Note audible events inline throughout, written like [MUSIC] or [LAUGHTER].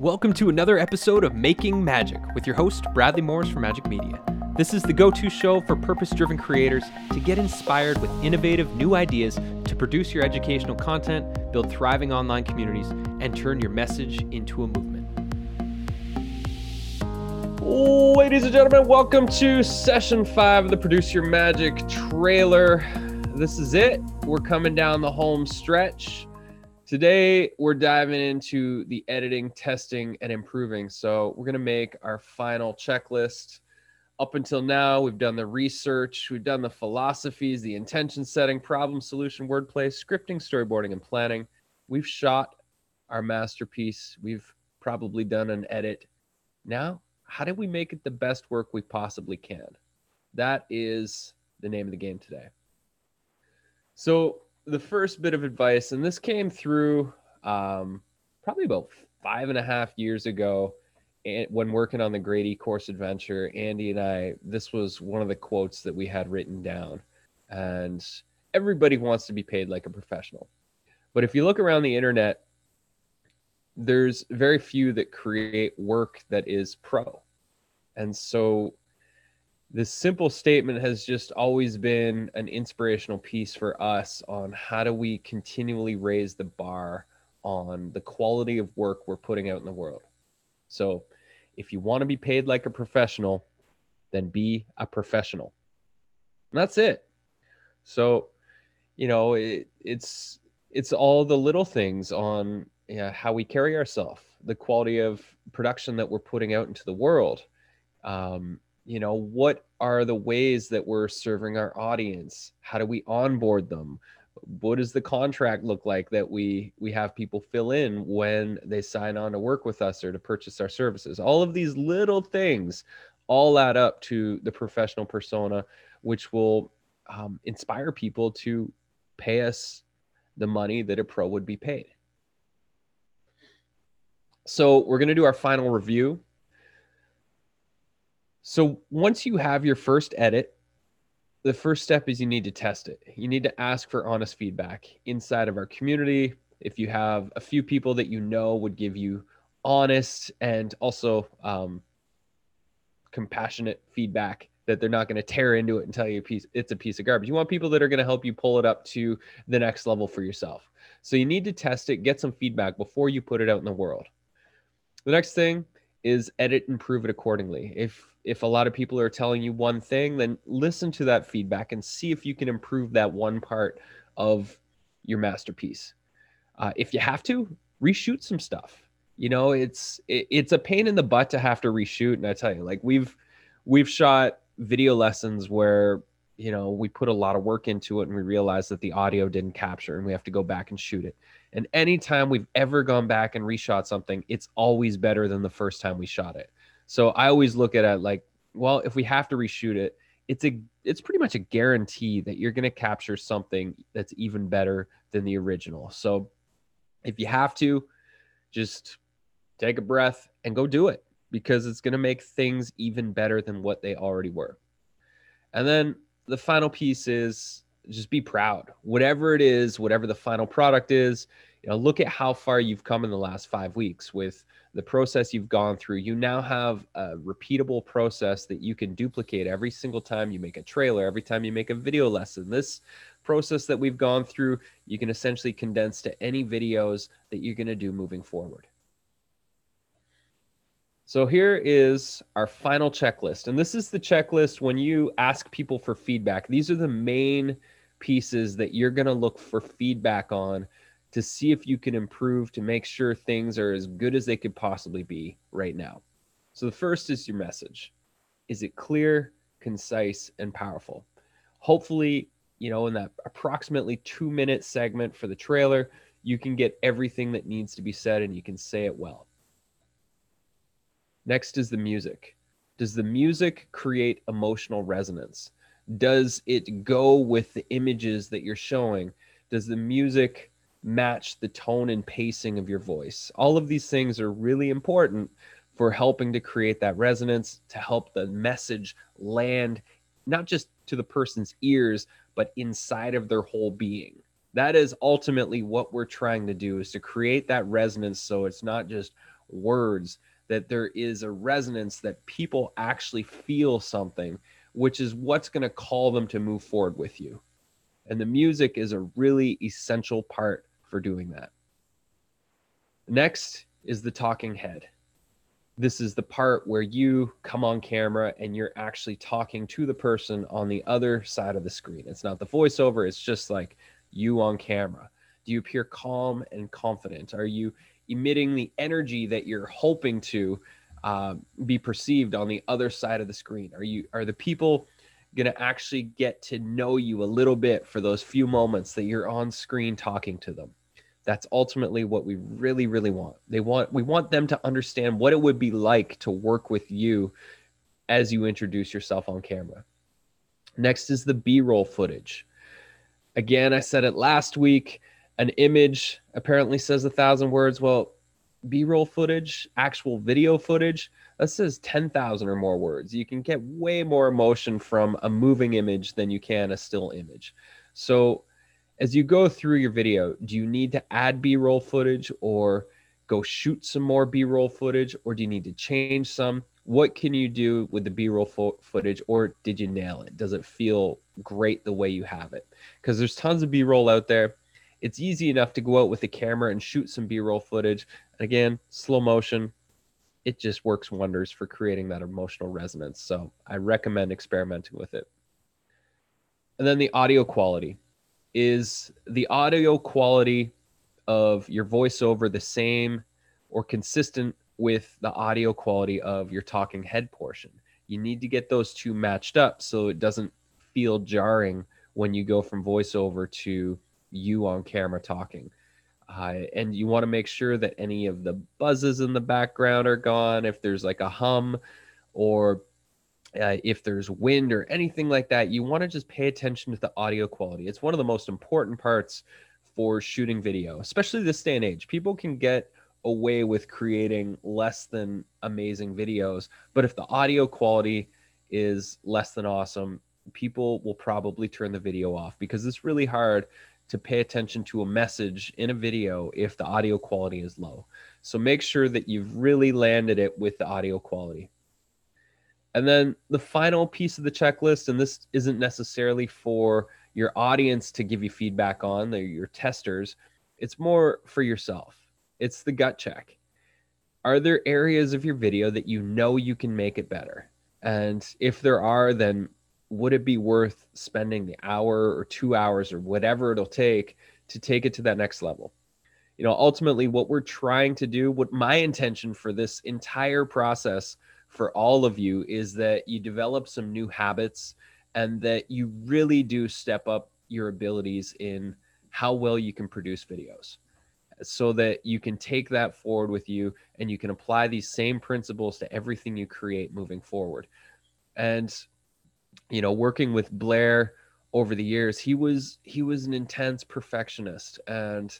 Welcome to another episode of Making Majik with your host, Bradley Morris from Majik Media. This is the go to show for purpose driven creators to get inspired with innovative new ideas to produce your educational content, build thriving online communities, and turn your message into a movement. Ladies and gentlemen, welcome to session five of the Produce Your Magic trailer. This is it. We're coming down the home stretch. Today, we're diving into the editing, testing, and improving. So, we're going to make our final checklist. Up until now, we've done the research, we've done the philosophies, the intention setting, problem solution, wordplay, scripting, storyboarding, and planning. We've shot our masterpiece. We've probably done an edit. Now, how do we make it the best work we possibly can? That is the name of the game today. So, the first bit of advice, and this came through um, probably about five and a half years ago and when working on the Great course adventure, Andy and I, this was one of the quotes that we had written down. And everybody wants to be paid like a professional. But if you look around the internet, there's very few that create work that is pro. And so this simple statement has just always been an inspirational piece for us on how do we continually raise the bar on the quality of work we're putting out in the world. So, if you want to be paid like a professional, then be a professional. And that's it. So, you know, it, it's it's all the little things on yeah, how we carry ourselves, the quality of production that we're putting out into the world, um, you know what are the ways that we're serving our audience? How do we onboard them? What does the contract look like that we we have people fill in when they sign on to work with us or to purchase our services? All of these little things all add up to the professional persona which will um, inspire people to pay us the money that a pro would be paid. So we're going to do our final review so once you have your first edit, the first step is you need to test it. You need to ask for honest feedback inside of our community. If you have a few people that you know would give you honest and also um, compassionate feedback that they're not going to tear into it and tell you a piece it's a piece of garbage. You want people that are going to help you pull it up to the next level for yourself. So you need to test it, get some feedback before you put it out in the world. The next thing is edit and prove it accordingly. If if a lot of people are telling you one thing, then listen to that feedback and see if you can improve that one part of your masterpiece. Uh, if you have to, reshoot some stuff. You know, it's it, it's a pain in the butt to have to reshoot, and I tell you, like we've we've shot video lessons where you know we put a lot of work into it and we realize that the audio didn't capture and we have to go back and shoot it and anytime we've ever gone back and reshot something it's always better than the first time we shot it so I always look at it like, well, if we have to reshoot it, it's a it's pretty much a guarantee that you're going to capture something that's even better than the original. So if you have to, just take a breath and go do it because it's going to make things even better than what they already were. And then the final piece is just be proud. Whatever it is, whatever the final product is, you know, look at how far you've come in the last 5 weeks with the process you've gone through, you now have a repeatable process that you can duplicate every single time you make a trailer, every time you make a video lesson. This process that we've gone through, you can essentially condense to any videos that you're going to do moving forward. So here is our final checklist. And this is the checklist when you ask people for feedback. These are the main pieces that you're going to look for feedback on to see if you can improve to make sure things are as good as they could possibly be right now. So the first is your message. Is it clear, concise, and powerful? Hopefully, you know, in that approximately two minute segment for the trailer, you can get everything that needs to be said and you can say it well. Next is the music. Does the music create emotional resonance? Does it go with the images that you're showing? Does the music match the tone and pacing of your voice. All of these things are really important for helping to create that resonance, to help the message land not just to the person's ears, but inside of their whole being. That is ultimately what we're trying to do is to create that resonance so it's not just words, that there is a resonance that people actually feel something, which is what's going to call them to move forward with you. And the music is a really essential part for doing that. Next is the talking head. This is the part where you come on camera and you're actually talking to the person on the other side of the screen. It's not the voiceover, it's just like you on camera. Do you appear calm and confident? Are you emitting the energy that you're hoping to uh, be perceived on the other side of the screen? Are you are the people going to actually get to know you a little bit for those few moments that you're on screen talking to them? That's ultimately what we really really want. They want we want them to understand what it would be like to work with you as you introduce yourself on camera. Next is the B-roll footage. Again, I said it last week an image apparently says a thousand words. Well, B-roll footage, actual video footage, that says 10,000 or more words. You can get way more emotion from a moving image than you can a still image. So as you go through your video, do you need to add B-roll footage or go shoot some more B-roll footage or do you need to change some? What can you do with the B-roll fo- footage or did you nail it? Does it feel great the way you have it? Because there's tons of B-roll out there it's easy enough to go out with the camera and shoot some b-roll footage and again slow motion it just works wonders for creating that emotional resonance so i recommend experimenting with it and then the audio quality is the audio quality of your voiceover the same or consistent with the audio quality of your talking head portion you need to get those two matched up so it doesn't feel jarring when you go from voiceover to you on camera talking. Uh, and you want to make sure that any of the buzzes in the background are gone. If there's like a hum or uh, if there's wind or anything like that, you want to just pay attention to the audio quality. It's one of the most important parts for shooting video, especially this day and age. People can get away with creating less than amazing videos, but if the audio quality is less than awesome, people will probably turn the video off because it's really hard to pay attention to a message in a video if the audio quality is low. So make sure that you've really landed it with the audio quality. And then the final piece of the checklist, and this isn't necessarily for your audience to give you feedback on, they're your testers, it's more for yourself. It's the gut check. Are there areas of your video that you know you can make it better? And if there are, then would it be worth spending the hour or two hours or whatever it'll take to take it to that next level? You know, ultimately, what we're trying to do, what my intention for this entire process for all of you is that you develop some new habits and that you really do step up your abilities in how well you can produce videos so that you can take that forward with you and you can apply these same principles to everything you create moving forward. And you know, working with Blair over the years, he was he was an intense perfectionist, and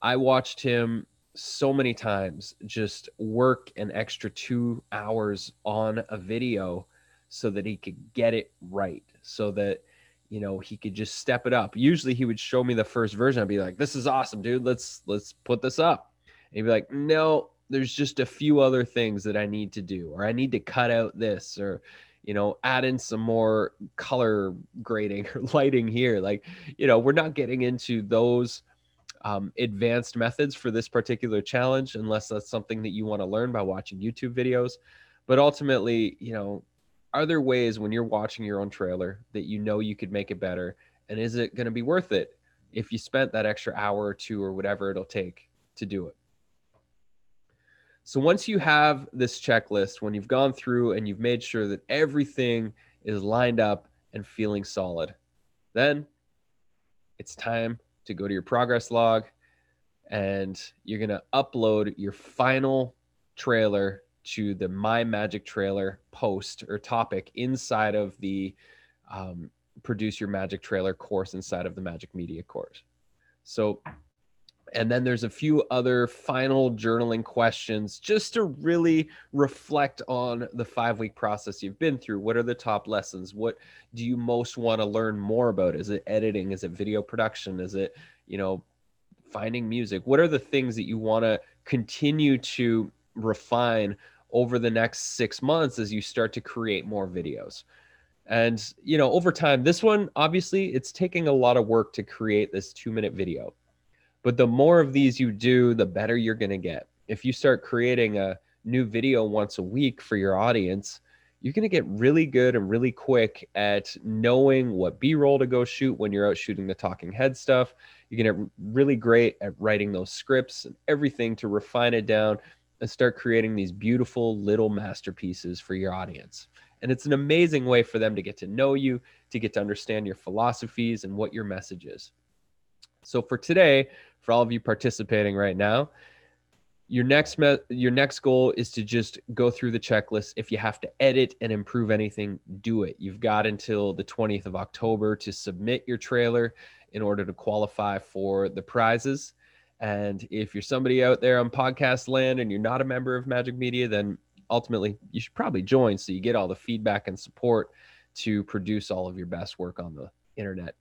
I watched him so many times just work an extra two hours on a video so that he could get it right, so that you know he could just step it up. Usually, he would show me the first version. I'd be like, "This is awesome, dude. Let's let's put this up." And he'd be like, "No, there's just a few other things that I need to do, or I need to cut out this, or you know add in some more color grading [LAUGHS] or lighting here like you know we're not getting into those um, advanced methods for this particular challenge unless that's something that you want to learn by watching youtube videos. But ultimately you know are there ways when you're watching your own trailer that you know you could make it better? And is it going to be worth it if you spent that extra hour or two or whatever it'll take to do it? So once you have this checklist, when you've gone through and you've made sure that everything is lined up and feeling solid, then it's time to go to your progress log and you're going to upload your final trailer to the My Magic Trailer post or topic inside of the um, Produce Your Magic Trailer course inside of the Majik Media course. So and then there's a few other final journaling questions just to really reflect on the five week process you've been through. What are the top lessons? What do you most want to learn more about? Is it editing? Is it video production? Is it, you know, finding music? What are the things that you want to continue to refine over the next six months as you start to create more videos. And, you know, over time, this one, obviously, it's taking a lot of work to create this two minute video. But the more of these you do, the better you're going to get. If you start creating a new video once a week for your audience, you're going to get really good and really quick at knowing what B roll to go shoot when you're out shooting the talking head stuff. You're going to get really great at writing those scripts and everything to refine it down and start creating these beautiful little masterpieces for your audience. And it's an amazing way for them to get to know you, to get to understand your philosophies and what your message is. So for today, for all of you participating right now, your next me- your next goal is to just go through the checklist. If you have to edit and improve anything, do it. You've got until the 20th of October to submit your trailer in order to qualify for the prizes. And if you're somebody out there on podcast land and you're not a member of Majik Media, then ultimately you should probably join so you get all the feedback and support to produce all of your best work on the internet.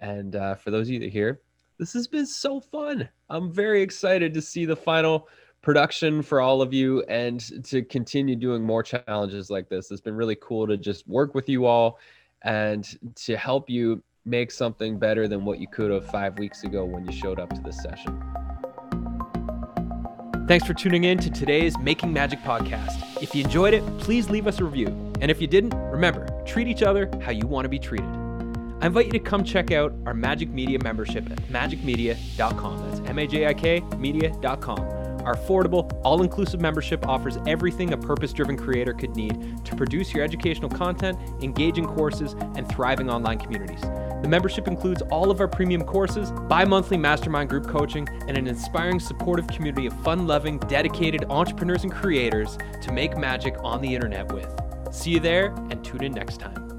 And uh, for those of you that hear, this has been so fun. I'm very excited to see the final production for all of you and to continue doing more challenges like this. It's been really cool to just work with you all and to help you make something better than what you could have five weeks ago when you showed up to this session. Thanks for tuning in to today's Making Majik podcast. If you enjoyed it, please leave us a review. And if you didn't, remember, treat each other how you want to be treated. I invite you to come check out our Majik Media membership at majikmedia.com. That's M A J I K media.com. Our affordable, all inclusive membership offers everything a purpose driven creator could need to produce your educational content, engaging courses, and thriving online communities. The membership includes all of our premium courses, bi monthly mastermind group coaching, and an inspiring, supportive community of fun loving, dedicated entrepreneurs and creators to make magic on the internet with. See you there and tune in next time.